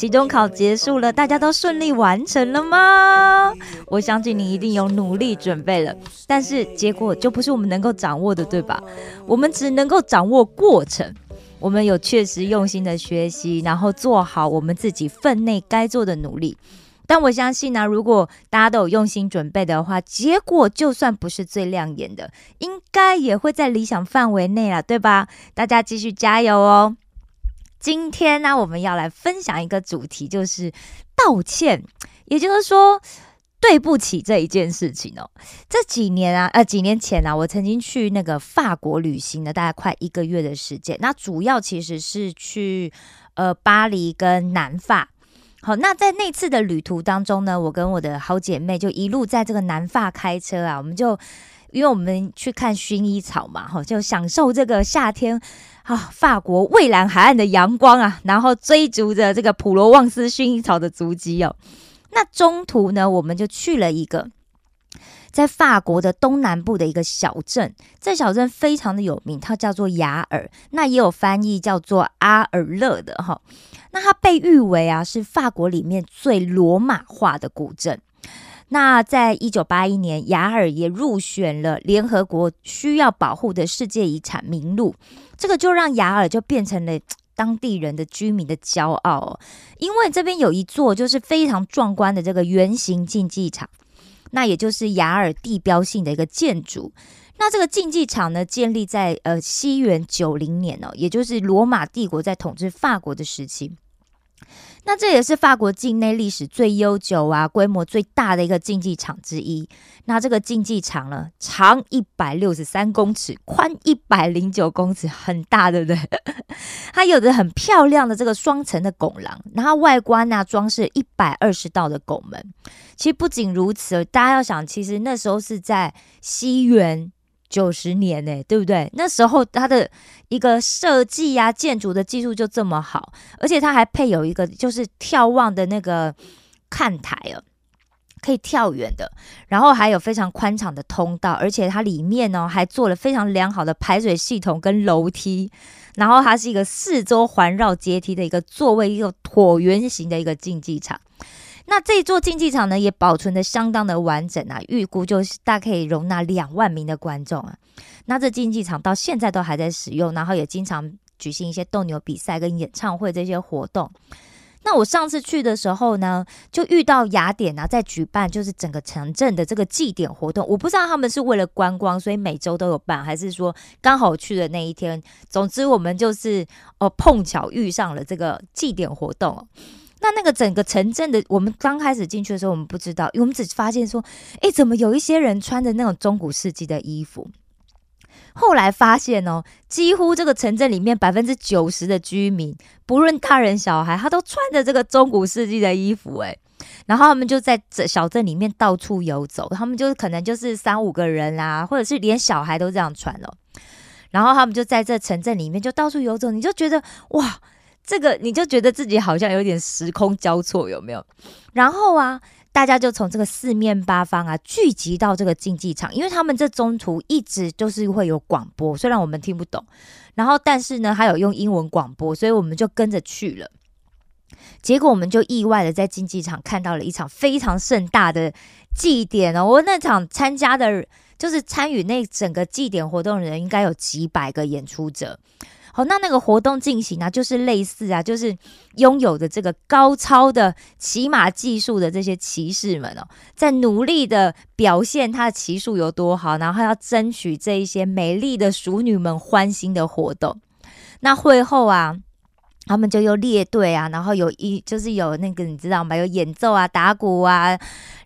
期中考结束了，大家都顺利完成了吗？我相信你一定有努力准备了，但是结果就不是我们能够掌握的，对吧？我们只能够掌握过程。我们有确实用心的学习，然后做好我们自己分内该做的努力。但我相信呢、如果大家都有用心准备的话，结果就算不是最亮眼的，应该也会在理想范围内啦，对吧？大家继续加油哦！今天呢，我们要来分享一个主题，就是道歉，也就是说。对不起这一件事情哦，这几年啊，呃，几年前啊，我曾经去那个法国旅行了，大概快一个月的时间。那主要其实是去呃巴黎跟南法。好，那在那次的旅途当中呢，我跟我的好姐妹就一路在这个南法开车啊，我们就因为我们去看薰衣草嘛，哈，就享受这个夏天啊，法国蔚蓝海岸的阳光啊，然后追逐着这个普罗旺斯薰衣草的足迹哦。那中途呢，我们就去了一个在法国的东南部的一个小镇，这小镇非常的有名，它叫做雅尔，那也有翻译叫做阿尔勒的哈。那它被誉为啊是法国里面最罗马化的古镇。那在一九八一年，雅尔也入选了联合国需要保护的世界遗产名录，这个就让雅尔就变成了。当地人的居民的骄傲哦，因为这边有一座就是非常壮观的这个圆形竞技场，那也就是雅尔地标性的一个建筑。那这个竞技场呢，建立在呃西元九零年哦，也就是罗马帝国在统治法国的时期。那这也是法国境内历史最悠久啊、规模最大的一个竞技场之一。那这个竞技场呢，长一百六十三公尺，宽一百零九公尺，很大，对不对？它有着很漂亮的这个双层的拱廊，然后外观呢装饰一百二十道的拱门。其实不仅如此，大家要想，其实那时候是在西元。九十年呢、对不对？那时候它的一个设计呀、建筑的技术就这么好，而且它还配有一个就是眺望的那个看台哦，可以跳远的，然后还有非常宽敞的通道，而且它里面呢还做了非常良好的排水系统跟楼梯，然后它是一个四周环绕阶梯的一个座位，一个椭圆形的一个竞技场。那这座竞技场呢，也保存的相当的完整啊，预估就是大概可以容纳两万名的观众啊。那这竞技场到现在都还在使用，然后也经常举行一些斗牛比赛跟演唱会这些活动。那我上次去的时候呢，就遇到雅典啊，在举办就是整个城镇的这个祭典活动。我不知道他们是为了观光，所以每周都有办，还是说刚好去的那一天。总之，我们就是哦碰巧遇上了这个祭典活动哦。那那个整个城镇的，我们刚开始进去的时候，我们不知道，因为我们只发现说，诶，怎么有一些人穿着那种中古世纪的衣服？后来发现哦，几乎这个城镇里面百分之九十的居民，不论大人小孩，他都穿着这个中古世纪的衣服，诶。然后他们就在这小镇里面到处游走，他们就是可能就是三五个人啦、或者是连小孩都这样穿了。然后他们就在这城镇里面就到处游走，你就觉得哇。这个你就觉得自己好像有点时空交错，有没有？然后啊，大家就从这个四面八方啊聚集到这个竞技场，因为他们这中途一直都是会有广播，虽然我们听不懂，然后但是呢，还有用英文广播，所以我们就跟着去了。结果我们就意外的在竞技场看到了一场非常盛大的祭典哦！我那场参加的，就是参与那整个祭典活动的人，应该有几百个演出者。好，那那个活动进行啊，就是类似啊，就是拥有的这个高超的骑马技术的这些骑士们哦，在努力的表现他的骑术有多好，然后要争取这一些美丽的淑女们欢心的活动。那会后啊。他们就又列队啊，然后有一就是有那个你知道吗？有演奏啊、打鼓啊，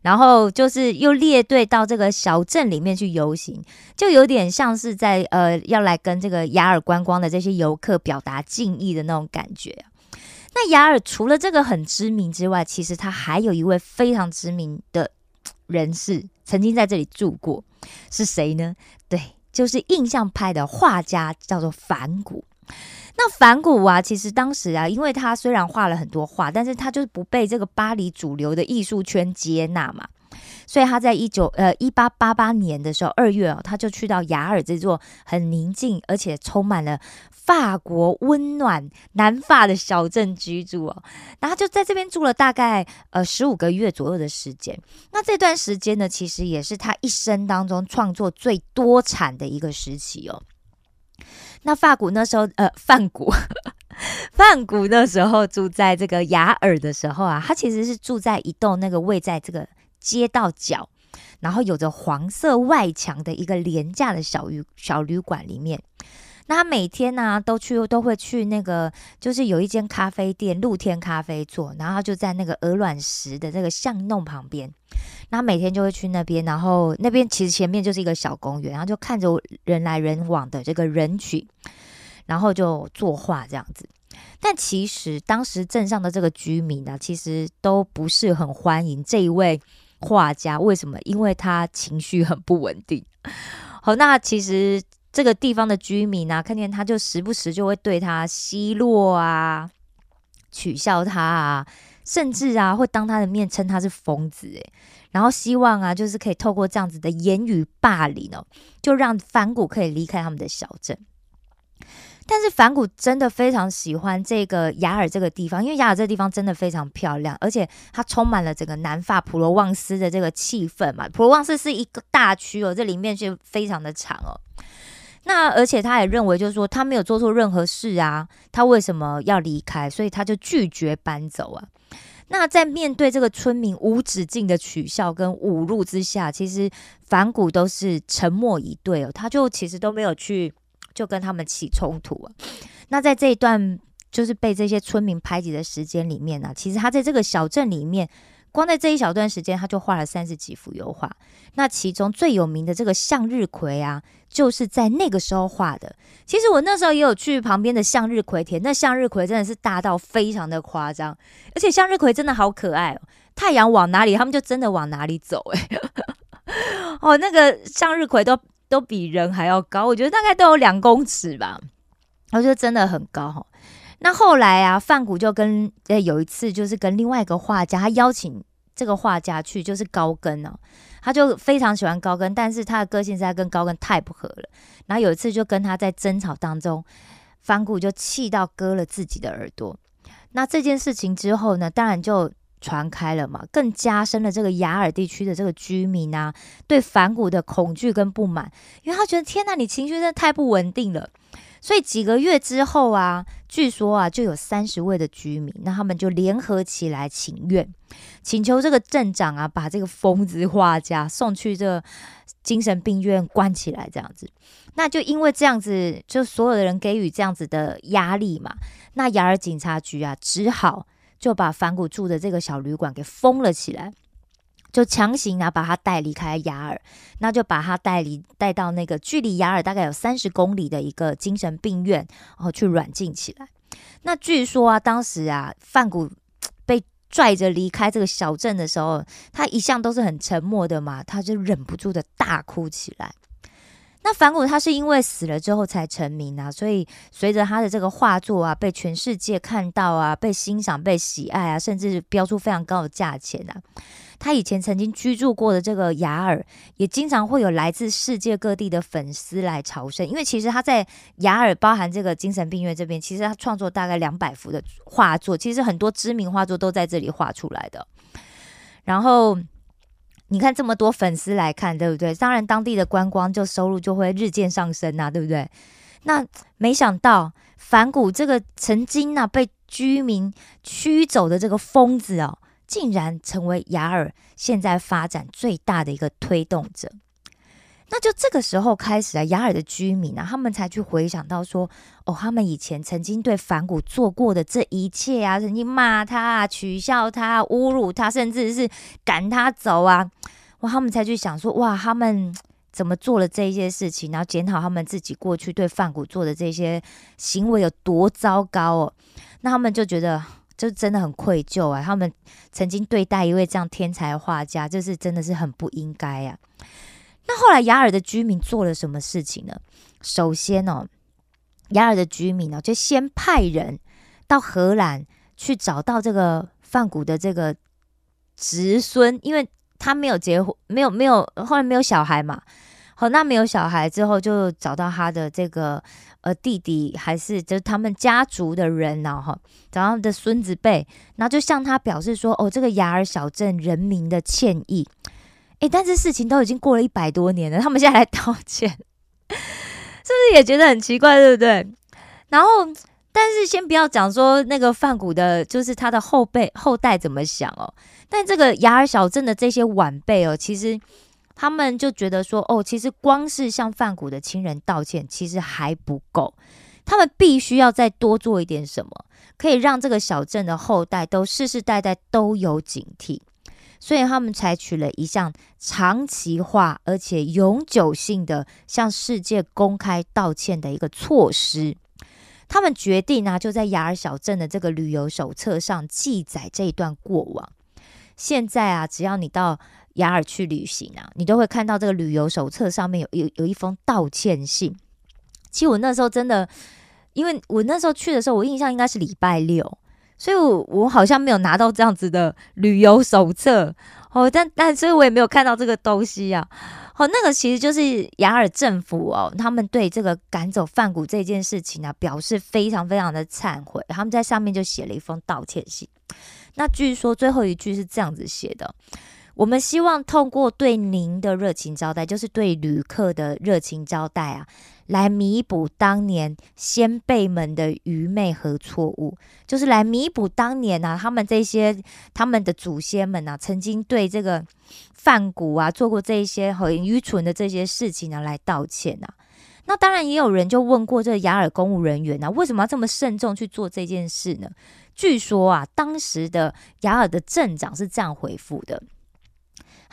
然后就是又列队到这个小镇里面去游行，就有点像是在呃要来跟这个雅尔观光的这些游客表达敬意的那种感觉。那雅尔除了这个很知名之外，其实他还有一位非常知名的人士，曾经在这里住过，是谁呢？对，就是印象派的画家，叫做梵谷。那梵谷啊，其实当时啊，因为他虽然画了很多画，但是他就是不被这个巴黎主流的艺术圈接纳嘛。所以他在一九呃一八八八年的时候二月哦，他就去到雅尔这座很宁静而且充满了法国温暖南法的小镇居住哦，然后就在这边住了大概呃十五个月左右的时间。那这段时间呢，其实也是他一生当中创作最多产的一个时期哦。那法古那时候呃范古范古那时候住在这个雅尔的时候啊，他其实是住在一栋那个位在这个。街道角，然后有着黄色外墙的一个廉价的小旅小旅馆里面，那他每天呢都去都会去那个，就是有一间咖啡店，露天咖啡座，然后就在那个鹅卵石的这个巷弄旁边，那每天就会去那边，然后那边其实前面就是一个小公园，然后就看着人来人往的这个人群，然后就作画这样子。但其实当时镇上的这个居民呢，其实都不是很欢迎这一位。画家为什么？因为他情绪很不稳定。好，那其实这个地方的居民啊，看见他就时不时就会对他奚落啊，取笑他啊，甚至啊会当他的面称他是疯子诶，然后希望啊就是可以透过这样子的言语霸凌哦，就让反骨可以离开他们的小镇。但是反骨真的非常喜欢这个雅尔这个地方，因为雅尔这个地方真的非常漂亮，而且它充满了整个南法普罗旺斯的这个气氛嘛。普罗旺斯是一个大区哦，这里面是非常的长哦。那而且他也认为，就是说他没有做错任何事啊，他为什么要离开？所以他就拒绝搬走啊。那在面对这个村民无止境的取笑跟侮辱之下，其实反骨都是沉默以对哦，他就其实都没有去。就跟他们起冲突啊！那在这一段就是被这些村民排挤的时间里面呢，其实他在这个小镇里面，光在这一小段时间，他就画了三十几幅油画。那其中最有名的这个向日葵啊，就是在那个时候画的。其实我那时候也有去旁边的向日葵田，那向日葵真的是大到非常的夸张，而且向日葵真的好可爱哦！太阳往哪里，他们就真的往哪里走。哎，哦，那个向日葵都。都比人还要高，我觉得大概都有两公尺吧，我觉得真的很高哈。那后来啊，范谷就跟呃有一次就是跟另外一个画家，他邀请这个画家去，就是高更哦，他就非常喜欢高更，但是他的个性实在跟高更太不合了。然后有一次就跟他在争吵当中，范谷就气到割了自己的耳朵。那这件事情之后呢，当然就。传开了嘛，更加深了这个雅尔地区的这个居民啊，对反骨的恐惧跟不满，因为他觉得天哪，你情绪真的太不稳定了。所以几个月之后啊，据说啊，就有三十位的居民，那他们就联合起来请愿，请求这个镇长啊，把这个疯子画家送去这精神病院关起来，这样子。那就因为这样子，就所有的人给予这样子的压力嘛，那雅尔警察局啊，只好。就把反骨住的这个小旅馆给封了起来，就强行啊把他带离开雅尔，那就把他带离带到那个距离雅尔大概有三十公里的一个精神病院，然后去软禁起来。那据说啊，当时啊，范谷被拽着离开这个小镇的时候，他一向都是很沉默的嘛，他就忍不住的大哭起来。那梵谷他是因为死了之后才成名啊，所以随着他的这个画作啊被全世界看到啊，被欣赏、被喜爱啊，甚至标出非常高的价钱啊。他以前曾经居住过的这个雅尔，也经常会有来自世界各地的粉丝来朝圣，因为其实他在雅尔，包含这个精神病院这边，其实他创作大概两百幅的画作，其实很多知名画作都在这里画出来的。然后。你看这么多粉丝来看，对不对？当然，当地的观光就收入就会日渐上升呐，对不对？那没想到反骨这个曾经呢被居民驱走的这个疯子哦，竟然成为雅尔现在发展最大的一个推动者。那就这个时候开始啊，雅尔的居民啊，他们才去回想到说，哦，他们以前曾经对反骨做过的这一切啊，曾经骂他、取笑他、侮辱他，甚至是赶他走啊，哇，他们才去想说，哇，他们怎么做了这些事情，然后检讨他们自己过去对反骨做的这些行为有多糟糕哦。那他们就觉得就真的很愧疚啊！他们曾经对待一位这样天才画家，就是真的是很不应该呀。那后来雅尔的居民做了什么事情呢？首先哦，雅尔的居民呢，就先派人到荷兰去找到这个范古的这个侄孙，因为他没有结婚，没有没有后来没有小孩嘛。好，那没有小孩之后，就找到他的这个呃弟弟，还是就是他们家族的人呢？哈，找到他的孙子辈，然后就向他表示说：“哦，这个雅尔小镇人民的歉意。”哎，但是事情都已经过了一百多年了，他们现在来道歉，是不是也觉得很奇怪，对不对？然后，但是先不要讲说那个范谷的，就是他的后辈后代怎么想哦。但这个雅尔小镇的这些晚辈哦，其实。他们就觉得说，哦，其实光是向范谷的亲人道歉，其实还不够，他们必须要再多做一点什么，可以让这个小镇的后代都世世代代都有警惕。所以他们采取了一项长期化而且永久性的向世界公开道歉的一个措施。他们决定呢，就在雅尔小镇的这个旅游手册上记载这一段过往。现在啊，只要你到雅尔去旅行啊，你都会看到这个旅游手册上面有有有一封道歉信。其实我那时候真的，因为我那时候去的时候，我印象应该是礼拜六，所以我好像没有拿到这样子的旅游手册哦。但但所以我也没有看到这个东西啊。哦，那个其实就是雅尔政府哦，他们对这个赶走范谷这件事情呢，表示非常非常的忏悔。他们在上面就写了一封道歉信。那据说最后一句是这样子写的。我们希望透过对您的热情招待，就是对旅客的热情招待啊，来弥补当年先辈们的愚昧和错误，就是来弥补当年啊，他们这些他们的祖先们啊，曾经对这个范谷啊做过这些很愚蠢的这些事情呢，来道歉啊。那当然也有人就问过这雅尔公务人员啊，为什么要这么慎重去做这件事呢？据说啊，当时的雅尔的镇长是这样回复的。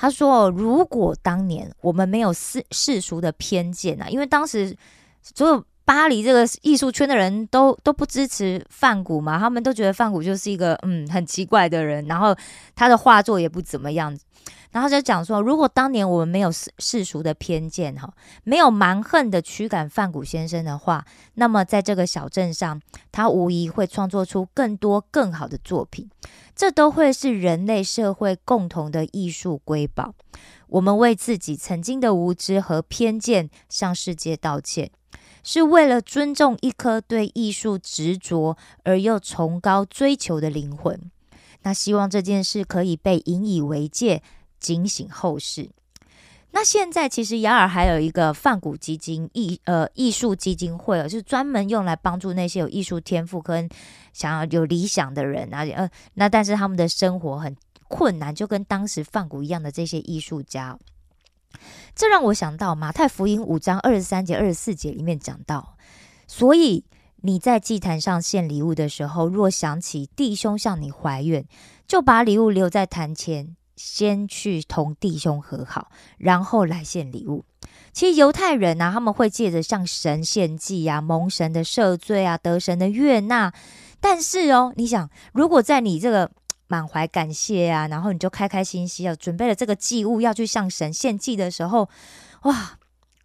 他说：“如果当年我们没有世世俗的偏见啊，因为当时所有巴黎这个艺术圈的人都都不支持范古嘛，他们都觉得范古就是一个嗯很奇怪的人，然后他的画作也不怎么样。”然后就讲说，如果当年我们没有世世俗的偏见，哈，没有蛮横的驱赶范谷先生的话，那么在这个小镇上，他无疑会创作出更多更好的作品，这都会是人类社会共同的艺术瑰宝。我们为自己曾经的无知和偏见向世界道歉，是为了尊重一颗对艺术执着而又崇高追求的灵魂。那希望这件事可以被引以为戒。警醒后世。那现在其实雅尔还有一个泛古基金艺呃艺术基金会哦，就是专门用来帮助那些有艺术天赋跟想要有理想的人啊呃那但是他们的生活很困难，就跟当时泛古一样的这些艺术家。这让我想到马太福音五章二十三节二十四节里面讲到，所以你在祭坛上献礼物的时候，若想起弟兄向你怀怨，就把礼物留在坛前。先去同弟兄和好，然后来献礼物。其实犹太人呢，他们会借着向神献祭啊，蒙神的赦罪啊，得神的悦纳。但是哦，你想，如果在你这个 满怀感谢啊，然后你就开开心心要准备了这个祭物要去向神献祭的时候，哇，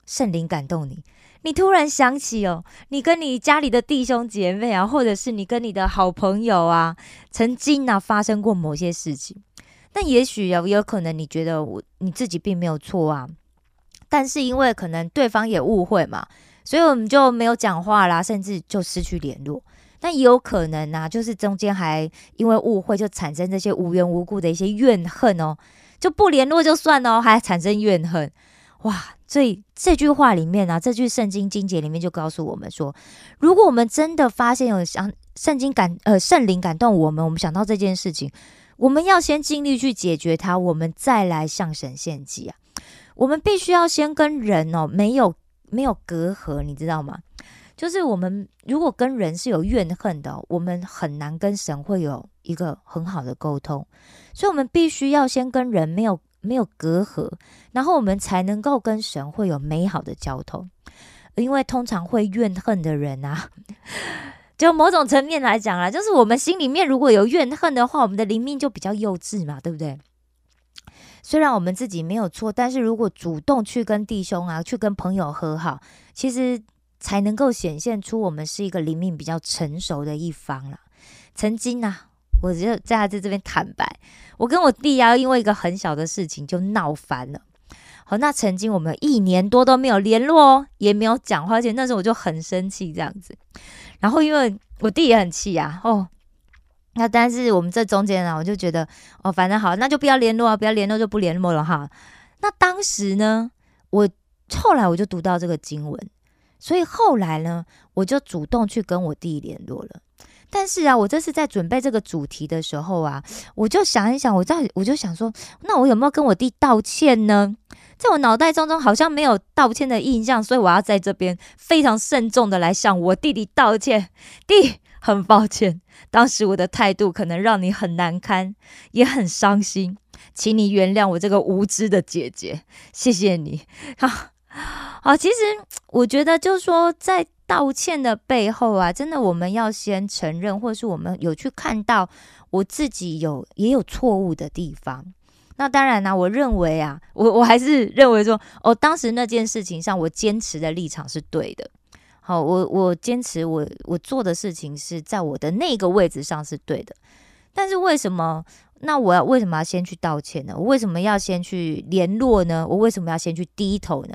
圣灵感动你，你突然想起哦，你跟你家里的弟兄姐妹啊，或者是你跟你的好朋友啊，曾经呢发生过某些事情。那也许有有可能，你觉得我你自己并没有错啊，但是因为可能对方也误会嘛，所以我们就没有讲话啦，甚至就失去联络。那也有可能呢，就是中间还因为误会就产生这些无缘无故的一些怨恨哦，就不联络就算了，还产生怨恨。哇，所以这句话里面啊，这句圣经经节里面就告诉我们说，如果我们真的发现有想圣经感呃圣灵感动我们，我们想到这件事情。我们要先尽力去解决它，我们再来向神献祭啊！我们必须要先跟人哦，没有没有隔阂，你知道吗？就是我们如果跟人是有怨恨的，我们很难跟神会有一个很好的沟通。所以，我们必须要先跟人没有没有隔阂，然后我们才能够跟神会有美好的交通。因为通常会怨恨的人啊。就某种层面来讲啦，就是我们心里面如果有怨恨的话，我们的灵命就比较幼稚嘛，对不对？虽然我们自己没有错，但是如果主动去跟弟兄啊，去跟朋友和好，其实才能够显现出我们是一个灵命比较成熟的一方了。曾经啊，我就在在这边坦白，我跟我弟啊，因为一个很小的事情就闹翻了。好，那曾经我们一年多都没有联络哦，也没有讲话，而且那时候我就很生气这样子。然后因为我弟也很气啊，哦。那但是我们这中间呢，我就觉得哦，反正好，那就不要联络啊，不要联络就不联络了哈。那当时呢，我后来我就读到这个经文，所以后来呢，我就主动去跟我弟联络了。但是啊，我这是在准备这个主题的时候啊，我就想一想，我在我就想说，那我有没有跟我弟道歉呢？在我脑袋当中好像没有道歉的印象，所以我要在这边非常慎重的来向我弟弟道歉，弟。很抱歉，当时我的态度可能让你很难堪，也很伤心，请你原谅我这个无知的姐姐，谢谢你。好，好，其实我觉得就是说，在道歉的背后啊，真的我们要先承认，或是我们有去看到我自己有也有错误的地方。那当然呢，我认为啊，我我还是认为说，哦，当时那件事情上，我坚持的立场是对的。好，我我坚持我我做的事情是在我的那个位置上是对的，但是为什么？那我要为什么要先去道歉呢？我为什么要先去联络呢？我为什么要先去低头呢？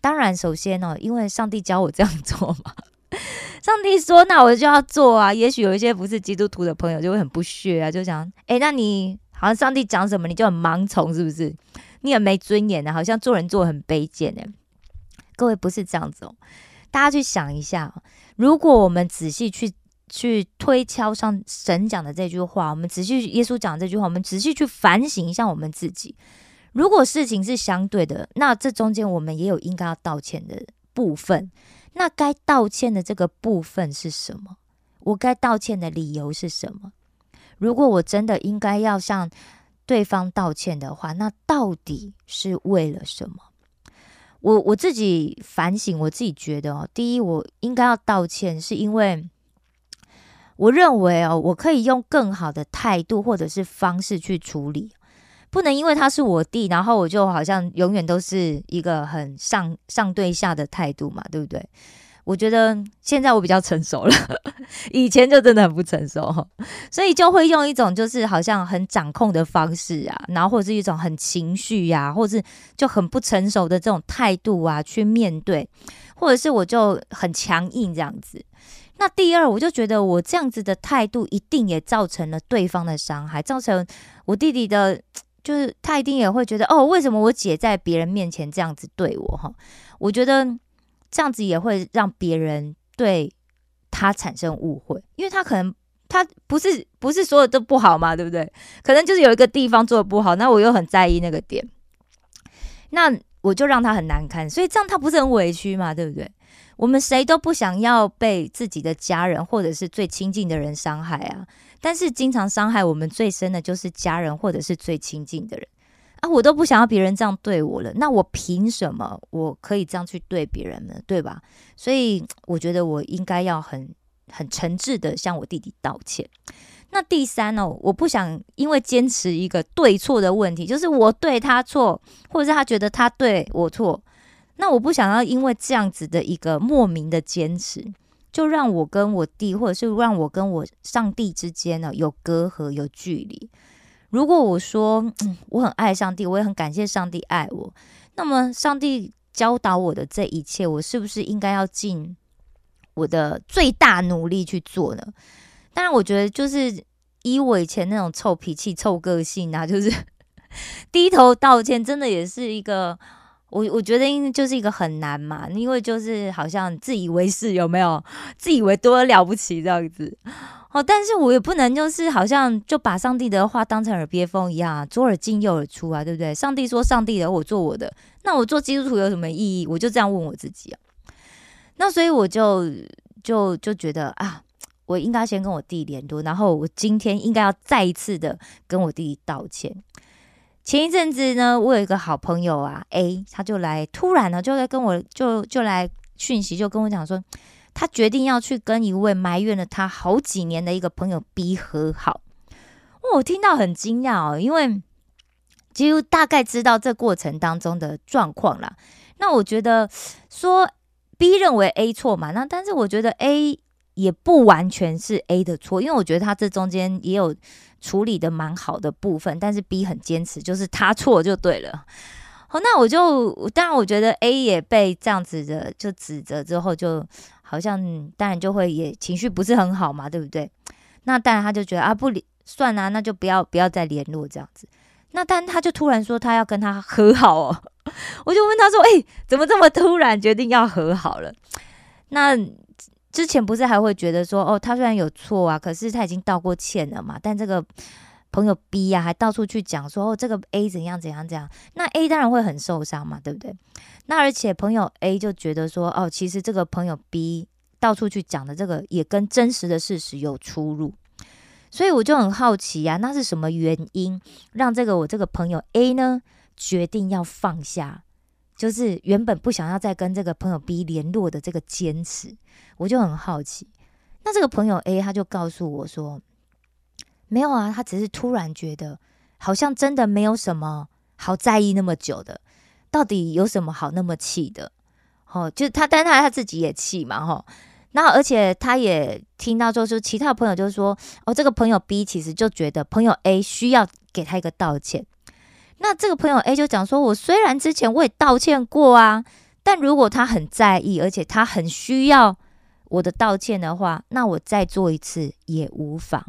当然，首先呢，因为上帝教我这样做嘛。上帝说：“那我就要做啊。”也许有一些不是基督徒的朋友就会很不屑啊，就想：“哎，那你好像上帝讲什么你就很盲从，是不是？你很没尊严的，好像做人做很卑贱呢？”各位不是这样子哦。大家去想一下，如果我们仔细去去推敲上神讲的这句话，我们仔细耶稣讲这句话，我们仔细去反省一下我们自己。如果事情是相对的，那这中间我们也有应该要道歉的部分。那该道歉的这个部分是什么？我该道歉的理由是什么？如果我真的应该要向对方道歉的话，那到底是为了什么？我我自己反省，我自己觉得哦，第一，我应该要道歉，是因为我认为哦，我可以用更好的态度或者是方式去处理，不能因为他是我弟，然后我就好像永远都是一个很上上对下的态度嘛，对不对？我觉得现在我比较成熟了，以前就真的很不成熟，所以就会用一种就是好像很掌控的方式啊，然后或者是一种很情绪呀，或者是就很不成熟的这种态度啊去面对，或者是我就很强硬这样子。那第二，我就觉得我这样子的态度一定也造成了对方的伤害，造成我弟弟的，就是他一定也会觉得哦，为什么我姐在别人面前这样子对我哈？我觉得。这样子也会让别人对他产生误会，因为他可能他不是不是所有都不好嘛，对不对？可能就是有一个地方做的不好，那我又很在意那个点，那我就让他很难堪，所以这样他不是很委屈嘛，对不对？我们谁都不想要被自己的家人或者是最亲近的人伤害啊，但是经常伤害我们最深的就是家人或者是最亲近的人。啊，我都不想要别人这样对我了，那我凭什么我可以这样去对别人呢？对吧？所以我觉得我应该要很很诚挚的向我弟弟道歉。那第三呢，我不想因为坚持一个对错的问题，就是我对他错，或者是他觉得他对我错，那我不想要因为这样子的一个莫名的坚持，就让我跟我弟，或者是让我跟我上帝之间呢有隔阂、有距离。如果我说，嗯，我很爱上帝，我也很感谢上帝爱我，那么上帝教导我的这一切，我是不是应该要尽我的最大努力去做呢？当然，我觉得就是以我以前那种臭脾气、臭个性啊，就是 低头道歉，真的也是一个，我我觉得因为就是一个很难嘛，因为就是好像自以为是，有没有？自以为多了不起这样子。哦，但是我也不能就是好像就把上帝的话当成耳边风一样，左耳进右耳出啊，对不对？上帝说上帝的，我做我的，那我做基督徒有什么意义？我就这样问我自己啊。那所以我就就就觉得啊，我应该先跟我弟联络，然后我今天应该要再一次的跟我弟道歉。前一阵子呢，我有一个好朋友啊，A，他就来突然呢就在跟我就就来讯息，就跟我讲说。他决定要去跟一位埋怨了他好几年的一个朋友 B 和好。我听到很惊讶哦，因为几乎大概知道这过程当中的状况啦。那我觉得说 B 认为 A 错嘛，那但是我觉得 A 也不完全是 A 的错，因为我觉得他这中间也有处理的蛮好的部分，但是 B 很坚持，就是他错就对了。好，那我就当然我觉得 A 也被这样子的就指责之后，就好像当然就会也情绪不是很好嘛，对不对？那当然他就觉得啊不理算啊，那就不要不要再联络这样子。那但他就突然说他要跟他和好哦，我就问他说：“哎，怎么这么突然决定要和好了？”那之前不是还会觉得说：“哦，他虽然有错啊，可是他已经道过歉了嘛。”但这个朋友 B 呀，还到处去讲说：“哦，这个 A 怎样怎样怎样。”那 A 当然会很受伤嘛，对不对？那而且朋友 A 就觉得说：“哦，其实这个朋友 B 到处去讲的这个也跟真实的事实有出入。”所以我就很好奇呀，那是什么原因让这个我这个朋友 A 呢决定要放下，就是原本不想要再跟这个朋友 B 联络的这个坚持，我就很好奇。那这个朋友 A 他就告诉我说，没有啊，他只是突然觉得好像真的没有什么好在意那么久的，到底有什么好那么气的？哦，就他，但他他自己也气嘛，哈。那而且他也听到，就是其他朋友就说，哦，这个朋友 B 其实就觉得朋友 A 需要给他一个道歉。那这个朋友 A 就讲说，我虽然之前我也道歉过啊，但如果他很在意，而且他很需要我的道歉的话，那我再做一次也无妨。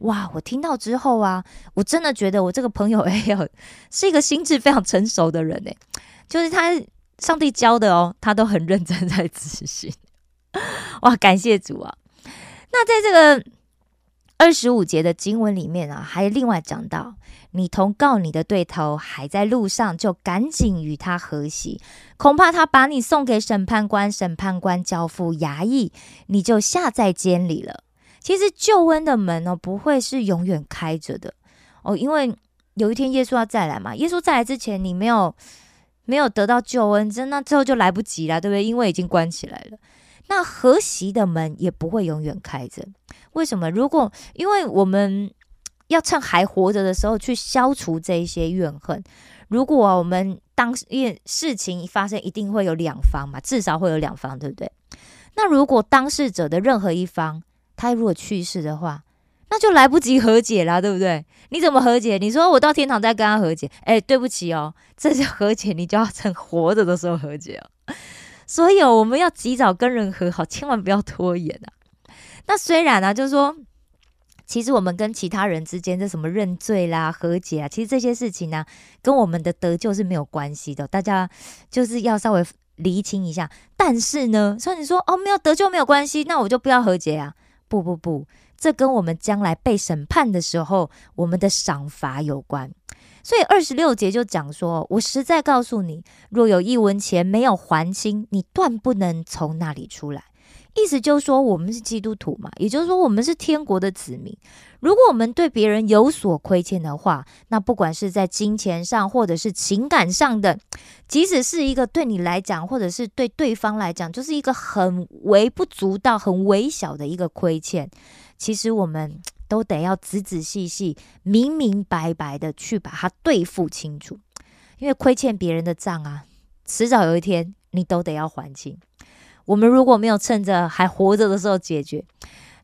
哇，我听到之后啊，我真的觉得我这个朋友 A 是一个心智非常成熟的人诶，就是他上帝教的哦，他都很认真在执行。哇，感谢主啊！那在这个二十五节的经文里面啊，还另外讲到，你同告你的对头还在路上，就赶紧与他和息，恐怕他把你送给审判官，审判官交付衙役，你就下在监里了。其实救恩的门呢，不会是永远开着的哦，因为有一天耶稣要再来嘛。耶稣再来之前，你没有没有得到救恩，真那之后就来不及了，对不对？因为已经关起来了。那和习的门也不会永远开着，为什么？如果因为我们要趁还活着的时候去消除这一些怨恨，如果我们当因为事情发生，一定会有两方嘛，至少会有两方，对不对？那如果当事者的任何一方他如果去世的话，那就来不及和解了，对不对？你怎么和解？你说我到天堂再跟他和解？哎，对不起哦，这就和解，你就要趁活着的时候和解哦。所以哦我们要及早跟人和好，千万不要拖延啊！那虽然呢，就是说，其实我们跟其他人之间这什么认罪啦、和解啊，其实这些事情呢，跟我们的得救是没有关系的。大家就是要稍微厘清一下。但是呢，所以你说哦，没有得救没有关系，那我就不要和解啊？不不不，这跟我们将来被审判的时候，我们的赏罚有关。所以二十六节就讲说：“我实在告诉你，若有一文钱没有还清，你断不能从那里出来。”意思就是说，我们是基督徒嘛，也就是说，我们是天国的子民。如果我们对别人有所亏欠的话，那不管是在金钱上，或者是情感上的，即使是一个对你来讲，或者是对对方来讲，就是一个很微不足道、很微小的一个亏欠，其实我们。都得要仔仔细细、明明白白的去把它对付清楚，因为亏欠别人的账啊，迟早有一天你都得要还清。我们如果没有趁着还活着的时候解决，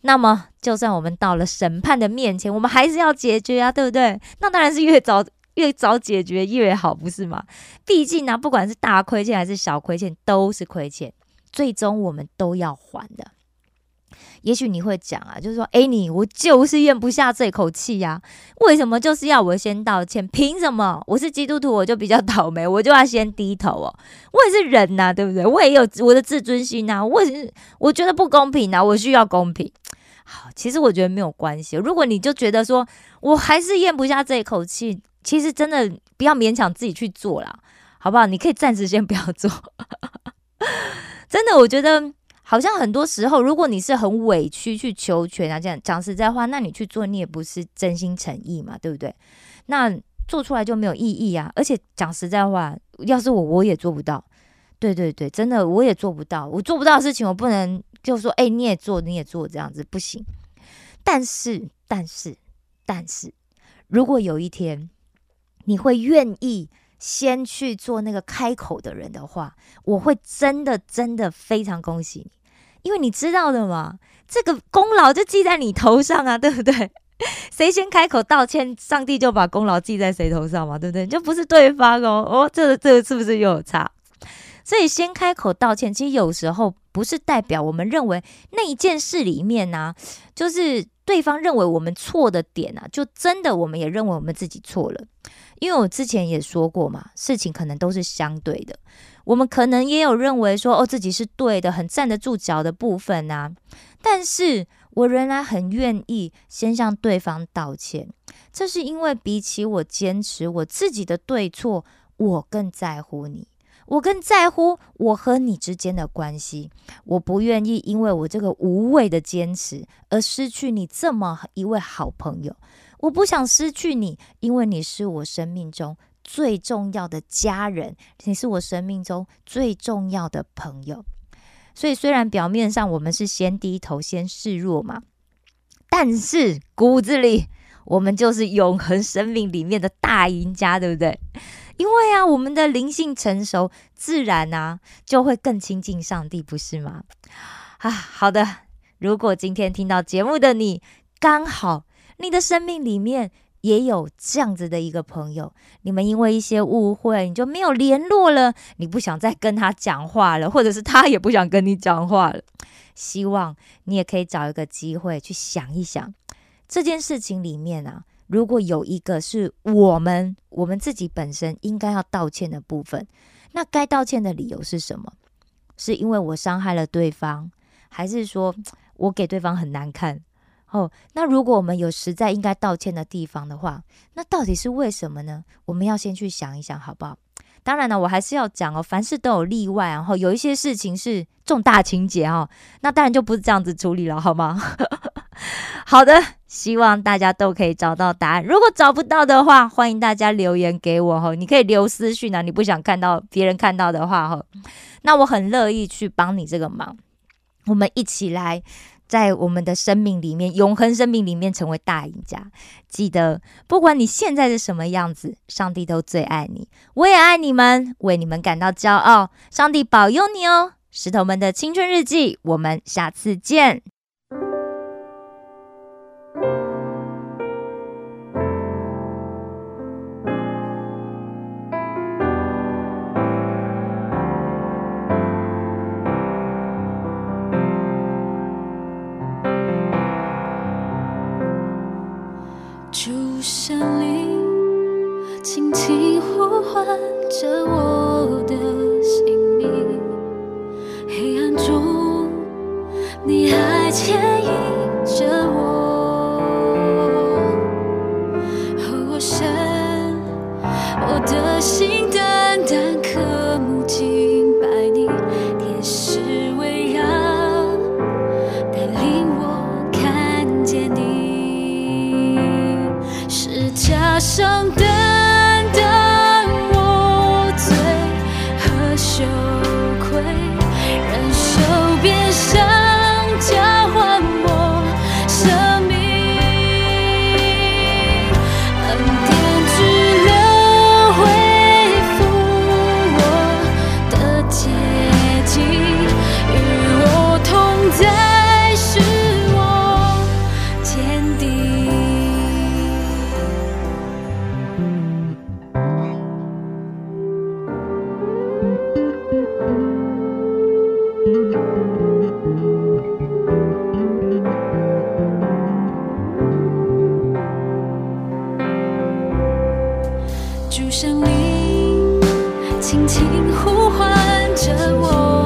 那么就算我们到了审判的面前，我们还是要解决啊，对不对？那当然是越早越早解决越好，不是吗？毕竟呢，不管是大亏欠还是小亏欠，都是亏欠，最终我们都要还的。也许你会讲啊，就是说，哎，你我就是咽不下这口气呀，为什么就是要我先道歉？凭什么？我是基督徒，我就比较倒霉，我就要先低头哦。我也是人呐，对不对？我也有我的自尊心呐。我我觉得不公平呐，我需要公平。好，其实我觉得没有关系。如果你就觉得说我还是咽不下这一口气，其实真的不要勉强自己去做啦，好不好？你可以暂时先不要做。真的，我觉得。好像很多时候，如果你是很委屈去求全啊，这样讲实在话，那你去做你也不是真心诚意嘛，对不对？那做出来就没有意义啊。而且讲实在话，要是我我也做不到。对对对，真的我也做不到。我做不到的事情，我不能就说哎、你也做，你也做这样子不行。但是，但是，但是，如果有一天你会愿意先去做那个开口的人的话，我会真的真的非常恭喜你，因为你知道的嘛，这个功劳就记在你头上啊，对不对？谁先开口道歉，上帝就把功劳记在谁头上嘛，对不对？就不是对方哦，哦，这个这个是不是又有差？所以先开口道歉，其实有时候不是代表我们认为那一件事里面呢、就是对方认为我们错的点啊，就真的我们也认为我们自己错了。因为我之前也说过嘛，事情可能都是相对的，我们可能也有认为说哦自己是对的，很站得住脚的部分啊，但是我仍然很愿意先向对方道歉，这是因为比起我坚持我自己的对错，我更在乎你。我更在乎我和你之间的关系，我不愿意因为我这个无谓的坚持而失去你这么一位好朋友。我不想失去你，因为你是我生命中最重要的家人，你是我生命中最重要的朋友。所以，虽然表面上我们是先低头、先示弱嘛，但是骨子里我们就是永恒生命里面的大赢家，对不对？因为啊，我们的灵性成熟，自然啊就会更亲近上帝，不是吗？啊，好的。如果今天听到节目的你，刚好你的生命里面也有这样子的一个朋友，你们因为一些误会，你就没有联络了，你不想再跟他讲话了，或者是他也不想跟你讲话了。希望你也可以找一个机会去想一想这件事情里面啊，如果有一个是我们我们自己本身应该要道歉的部分，那该道歉的理由是什么？是因为我伤害了对方，还是说我给对方很难看？哦，那如果我们有实在应该道歉的地方的话，那到底是为什么呢？我们要先去想一想，好不好？当然了，我还是要讲哦，凡事都有例外，然后有一些事情是重大情节哦，那当然就不是这样子处理了，好吗？好的，希望大家都可以找到答案。如果找不到的话，欢迎大家留言给我哈，你可以留私讯啊，你不想看到别人看到的话哈，那我很乐意去帮你这个忙。我们一起来，在我们的生命里面，永恒生命里面成为大赢家。记得，不管你现在是什么样子，上帝都最爱你，我也爱你们，为你们感到骄傲。上帝保佑你哦，石头们的青春日记，我们下次见。主神灵，轻轻呼唤着我的姓名，黑暗中你还牵引着我。和我深，我的心主圣灵，轻轻呼唤着我。